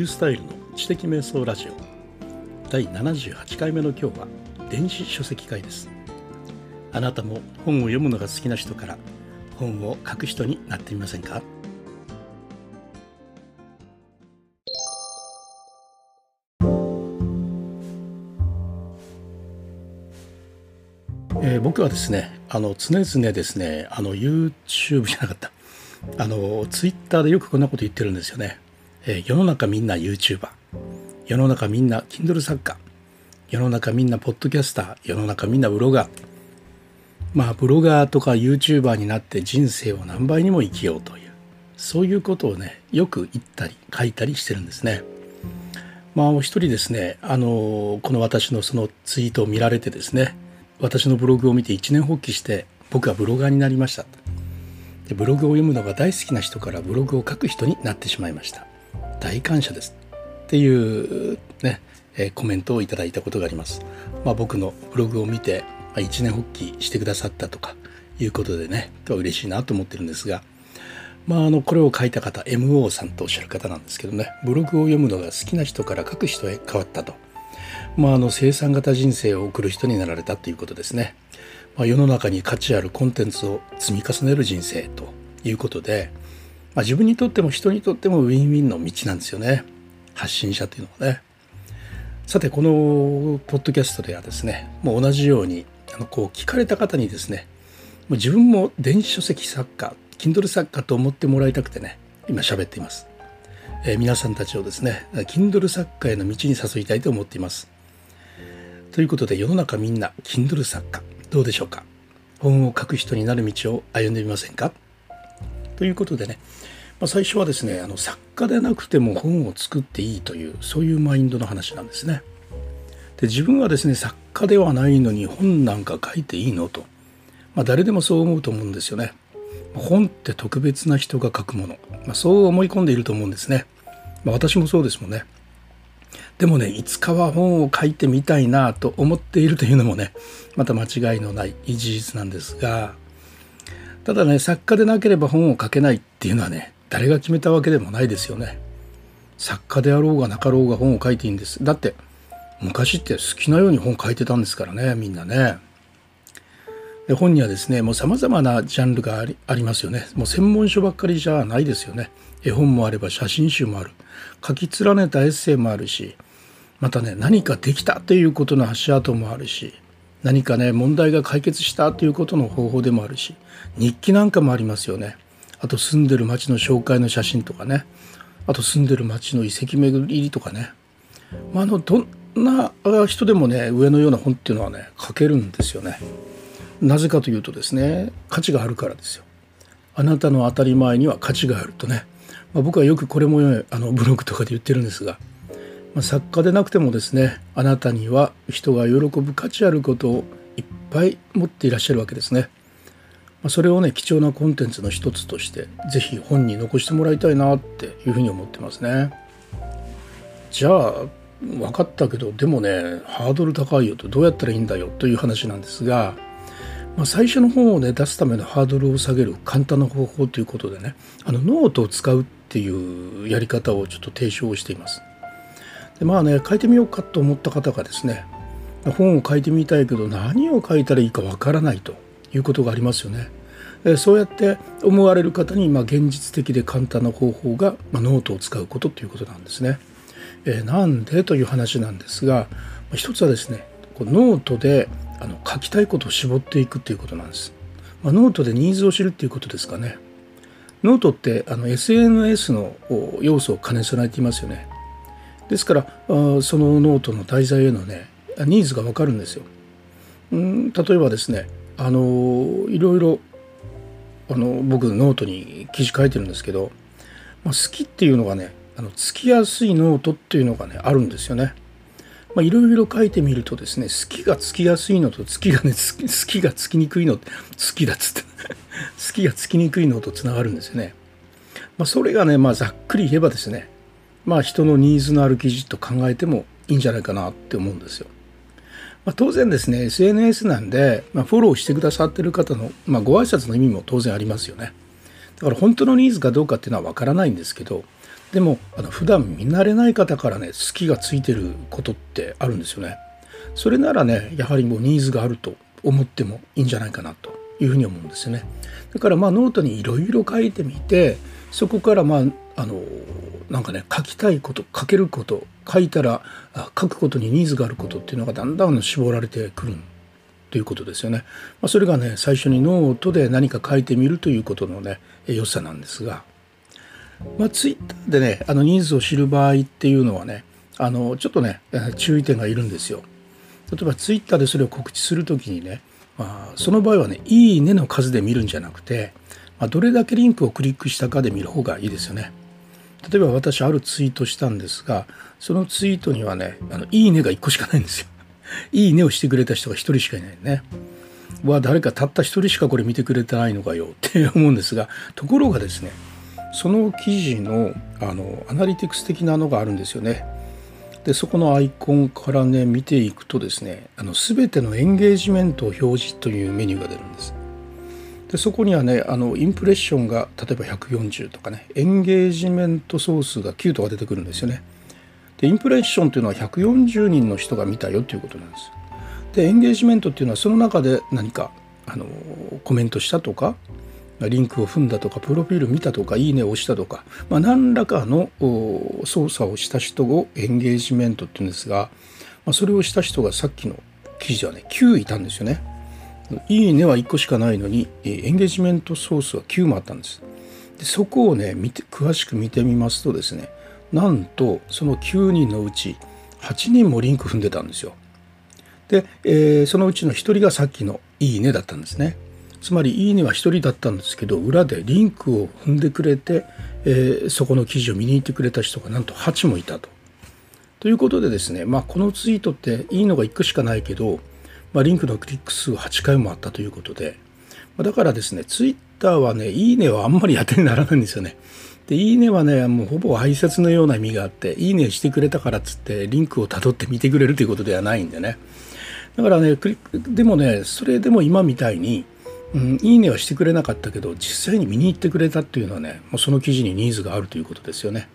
ュースタイルの知的瞑想ラジオ第78回目の今日は電子書籍会です。あなたも本を読むのが好きな人から本を書く人になってみませんか？えー、僕はですねあの常々ですねあの YouTube じゃなかった。あのツイッターでよくこんなこと言ってるんですよね、えー、世の中みんな YouTuber 世の中みんな Kindle 作家世の中みんなポッドキャスター世の中みんなブロガー。まあブロガーとか YouTuber になって人生を何倍にも生きようというそういうことをねよく言ったり書いたりしてるんですね。まあお一人ですねあのこの私のそのツイートを見られてですね私のブログを見て一年発起して僕はブロガーになりました。でブログを読むのが大好きな人からブログを書く人になってしまいました。大感謝ですっていうね、え、コメントをいただいたことがあります、まあ、僕のブログを見て、あ、一年発起してくださったとかいうことでね嬉しいなと思ってるんですがまあ、あのこれを書いた方 MO さんとおっしゃる方なんですけどねブログを読むのが好きな人から書く人へ変わったと、まあ、あの生産型人生を送る人になられたということですね。まあ、世の中に価値あるコンテンツを積み重ねる人生ということで、まあ、自分にとっても人にとってもウィンウィンの道なんですよね。発信者というのはね。さてこのポッドキャストではですねもう同じようにあのこう聞かれた方にですねもう自分も電子書籍作家 Kindle 作家と思ってもらいたくてね今喋っています、えー、皆さんたちをですね Kindle 作家への道に誘いたいと思っています。ということで世の中みんな Kindle 作家どうでしょうか？本を書く人になる道を歩んでみませんか？ということでね、まあ、最初はですねあの作家でなくても本を作っていいというそういうマインドの話なんですね。で自分はですね作家ではないのに本なんか書いていいのと、まあ、誰でもそう思うと思うんですよね。本って特別な人が書くもの、まあ、そう思い込んでいると思うんですね。まあ、私もそうですもんね。でもねいつかは本を書いてみたいなと思っているというのもねまた間違いのない事実なんですがただね作家でなければ本を書けないっていうのはね誰が決めたわけでもないですよね。作家であろうがなかろうが本を書いていいんです。だって昔って好きなように本書いてたんですからねみんなね。で本にはですねもう様々なジャンルがありありますよね。もう専門書ばっかりじゃないですよね。絵本もあれば写真集もある。書き連ねたエッセイもあるしまたね何かできたということの足跡もあるし何かね問題が解決したということの方法でもあるし日記なんかもありますよね。あと住んでる町の紹介の写真とかね。あと住んでる町の遺跡巡りとかね、まあ、あのどんな人でもね上のような本っていうのはね書けるんですよね。なぜかというとですね価値があるからですよ。あなたの当たり前には価値があるとね、まあ、僕はよくこれもあのブログとかで言ってるんですが、作家でなくてもですねあなたには人が喜ぶ価値あることをいっぱい持っていらっしゃるわけですね。まあ、それをね貴重なコンテンツの一つとして是非本に残してもらいたいなっていうふうに思ってますね。じゃあ分かったけどでもねハードル高いよとどうやったらいいんだよという話なんですが、まあ、最初の本をね出すためのハードルを下げる簡単な方法ということでねあのノートを使うっていうやり方をちょっと提唱しています。でまあね書いてみようかと思った方がですね本を書いてみたいけど何を書いたらいいかわからないということがありますよね。そうやって思われる方に、まあ、現実的で簡単な方法が、まあ、ノートを使うことということなんですね。えー、なんでという話なんですが一つはですねこうノートであの書きたいことを絞っていくということなんです。まあ、ノートでニーズを知るっていうことですかね。ノートってあの SNS の要素を兼ね備えていますよね。ですからそのノートの題材へのねニーズが分かるんですよ。ん例えばですねあのいろいろあの僕ノートに記事書いてるんですけど、ま、好きっていうのがねあのつきやすいノートっていうのがねあるんですよね。まあ、いろいろ書いてみるとですね好きがつきやすいのと好きがね好きがつきにくいの好きだっつって 好きがつきにくいのとつながるんですよね。まあ、それがね、まあ、ざっくり言えばですねまあ人のニーズのある記事と考えてもいいんじゃないかなって思うんですよ。まあ、当然ですね SNS なんで、まあ、フォローしてくださってる方の、まあ、ご挨拶の意味も当然ありますよね。だから本当のニーズかどうかっていうのは分からないんですけどでもあの普段見慣れない方からね好きがついてることってあるんですよねそれならねやはりもうニーズがあると思ってもいいんじゃないかなというふうに思うんですよねだからまあノートにいろいろ書いてみてそこからまああのなんかね書きたいこと書けること書いたら書くことにニーズがあることっていうのがだんだん絞られてくるということですよね。まあ、それがね最初にノートで何か書いてみるということのね良さなんですが、まあ、ツイッターでねあのニーズを知る場合っていうのはねあのちょっとね注意点がいるんですよ。例えばツイッターでそれを告知する時にね、まあ、その場合はね「いいね」の数で見るんじゃなくて、まあ、どれだけリンクをクリックしたかで見る方がいいですよね。例えば私あるツイートしたんですがそのツイートにはね「あのいいね」が1個しかないんですよ。いいねをしてくれた人が1人しかいないね。わ誰かたった1人しかこれ見てくれてないのかよ って思うんですがところがですねその記事のあのアナリティクス的なのがあるんですよね。でそこのアイコンからね見ていくとですねあの全てのエンゲージメントを表示というメニューが出るんです。でそこにはねあのインプレッションが例えば140とかねエンゲージメント総数が9とか出てくるんですよね。でインプレッションというのは140人の人が見たよということなんです。でエンゲージメントっていうのはその中で何かあのコメントしたとかリンクを踏んだとかプロフィール見たとかいいねを押したとか、まあ、何らかの操作をした人をエンゲージメントっていうんですが、まあ、それをした人がさっきの記事ではね9いたんですよね。いいねは1個しかないのにエンゲージメントソースは9もあったんです。でそこをね見て詳しく見てみますとですねなんとその9人のうち8人もリンク踏んでたんですよ。で、えー、そのうちの1人がさっきの「いいね」だったんですね。つまり「いいね」は1人だったんですけど裏でリンクを踏んでくれて、えー、そこの記事を見に行ってくれた人がなんと8もいたと。ということでですね、まあ、このツイートっていいのが1個しかないけどまあ、リンクのクリック数8回もあったということで、まあ、だからですね、ツイッターはね、いいねはあんまり当てにならないんですよね。で、いいねはね、もうほぼ挨拶のような意味があって、いいねしてくれたからっつって、リンクをたどって見てくれるということではないんでね。だからね、クリックでもね、それでも今みたいに、うん、いいねはしてくれなかったけど、実際に見に行ってくれたっていうのはね、もうその記事にニーズがあるということですよね。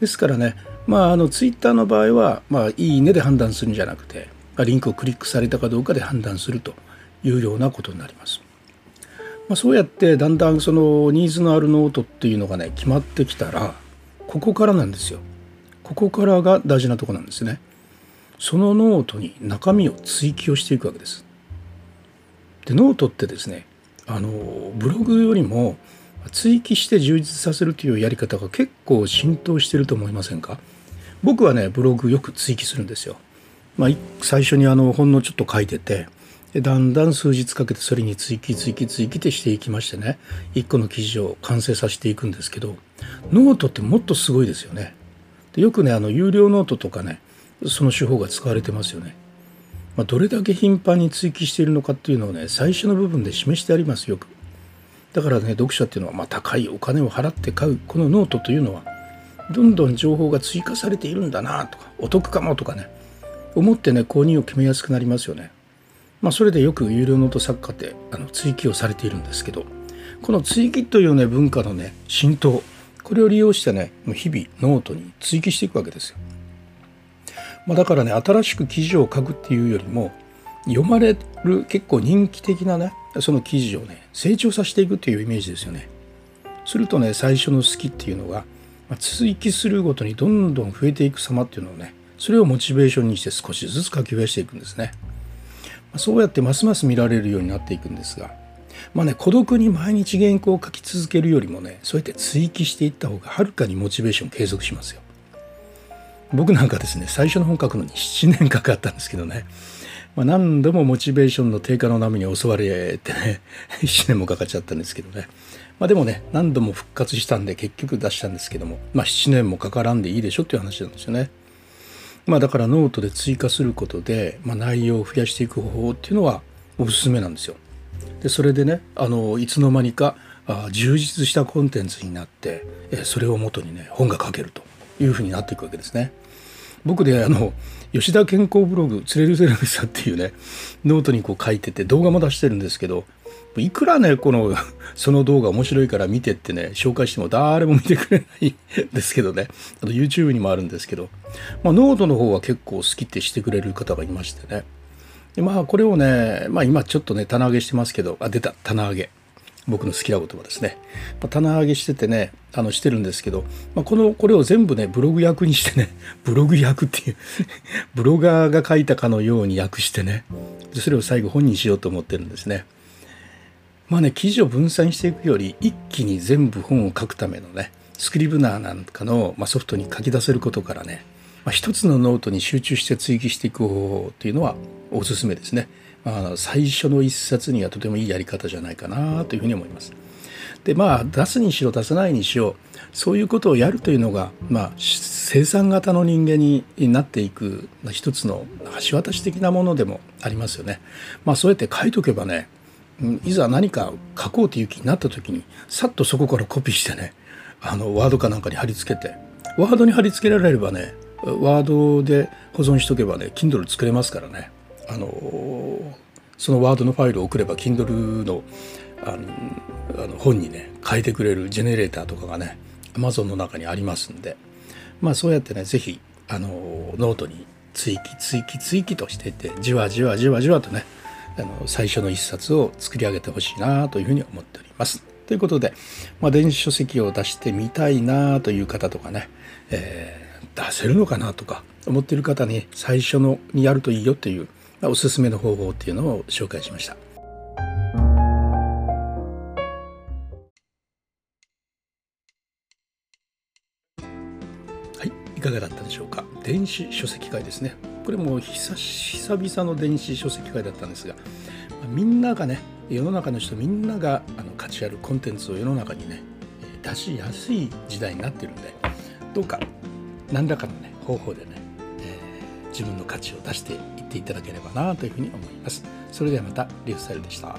ですからね、まあ、あのツイッターの場合は、まあ、いいねで判断するんじゃなくて、リンクをクリックされたかどうかで判断するというようなことになります。まあ、そうやってだんだんそのニーズのあるノートっていうのがね決まってきたらここからなんですよ。ここからが大事なとこなんですね。そのノートに中身を追記をしていくわけです。でノートってですねあのブログよりも追記して充実させるというやり方が結構浸透してると思いませんか？僕はねブログよく追記するんですよ。まあ、最初にあのほんのちょっと書いててだんだん数日かけてそれに追記追記追記ってしていきましてね一個の記事を完成させていくんですけどノートってもっとすごいですよね。でよくねあの有料ノートとかねその手法が使われてますよね。まあ、どれだけ頻繁に追記しているのかっていうのをね最初の部分で示してありますよく。だからね読者っていうのはまあ高いお金を払って買うこのノートというのはどんどん情報が追加されているんだなとかお得かもとかね思ってね購入を決めやすくなりますよね。まあ、それでよく有料ノート作家ってあの追記をされているんですけどこの追記というね文化のね浸透これを利用してね日々ノートに追記していくわけですよ。まあ、だからね新しく記事を書くっていうよりも読まれる結構人気的なねその記事をね成長させていくっていうイメージですよね。するとね最初の好きっていうのが、ま、追記するごとにどんどん増えていく様っていうのをねそれをモチベーションにして少しずつ書き増やしていくんですね。そうやってますます見られるようになっていくんですが、まあね、孤独に毎日原稿を書き続けるよりもね、そうやって追記していった方がはるかにモチベーション継続しますよ。僕なんかですね、最初の本書くのに7年かかったんですけどね、まあ、何度もモチベーションの低下の波に襲われてね、7年もかかっちゃったんですけどね。まあでもね、何度も復活したんで結局出したんですけども、まあ7年もかからんでいいでしょっていう話なんですよね。まあ、だからノートで追加することで、まあ、内容を増やしていく方法っていうのはおすすめなんですよ。でそれでねあのいつの間にかあ充実したコンテンツになってえそれをもとにね本が書けるというふうになっていくわけですね。僕であの吉田健康ブログ「釣れるセラビサ」っていうねノートにこう書いてて動画も出してるんですけどいくらね、この、その動画面白いから見てってね、紹介しても誰も見てくれないんですけどね。あと YouTube にもあるんですけど、まあ、ノートの方は結構好きってしてくれる方がいましてね。でまあ、これをね、まあ今ちょっとね、棚上げしてますけど、あ、出た、棚上げ。僕の好きな言葉ですね。まあ、棚上げしててね、あの、してるんですけど、まあ、この、これを全部ね、ブログ訳にしてね、ブログ訳っていう ブロガーが書いたかのように訳してね、それを最後本にしようと思ってるんですね。まあね、記事を分散していくより、一気に全部本を書くためのね、 Scrivener なんかの、まあ、ソフトに書き出せることからね、まあ、一つのノートに集中して追記していく方法っていうのはおすすめですね。まあ、最初の一冊にはとてもいいやり方じゃないかなというふうに思います。でまあ出すにしろ出さないにしろそういうことをやるというのが、まあ、生産型の人間になっていく一つの橋渡し的なものでもありますよね。まあそうやって書いとけばねいざ何か書こうという気になった時にさっとそこからコピーしてねあのワードかなんかに貼り付けてワードに貼り付けられればねワードで保存しとけばね Kindle 作れますからね。あのそのワードのファイルを送れば Kindle のあのあの本にね変えてくれるジェネレーターとかがね Amazon の中にありますんで。まあそうやってね是非あのノートに追記追記追記としていってじわじわじわじわとねあの最初の一冊を作り上げてほしいなというふうに思っております。ということで、まあ、電子書籍を出してみたいなという方とかね、えー、出せるのかなとか思っている方に最初のにやるといいよというおすすめの方法っていうのを紹介しました。はい、いかがだったでしょうか？電子書籍会ですね。これも久々の電子書籍会だったんですが、みんながね世の中の人みんながあの価値あるコンテンツを世の中にね出しやすい時代になってるんでどうか何らかのね方法でね、えー、自分の価値を出していっていただければなというふうに思います。それではまたリフスタイルでした。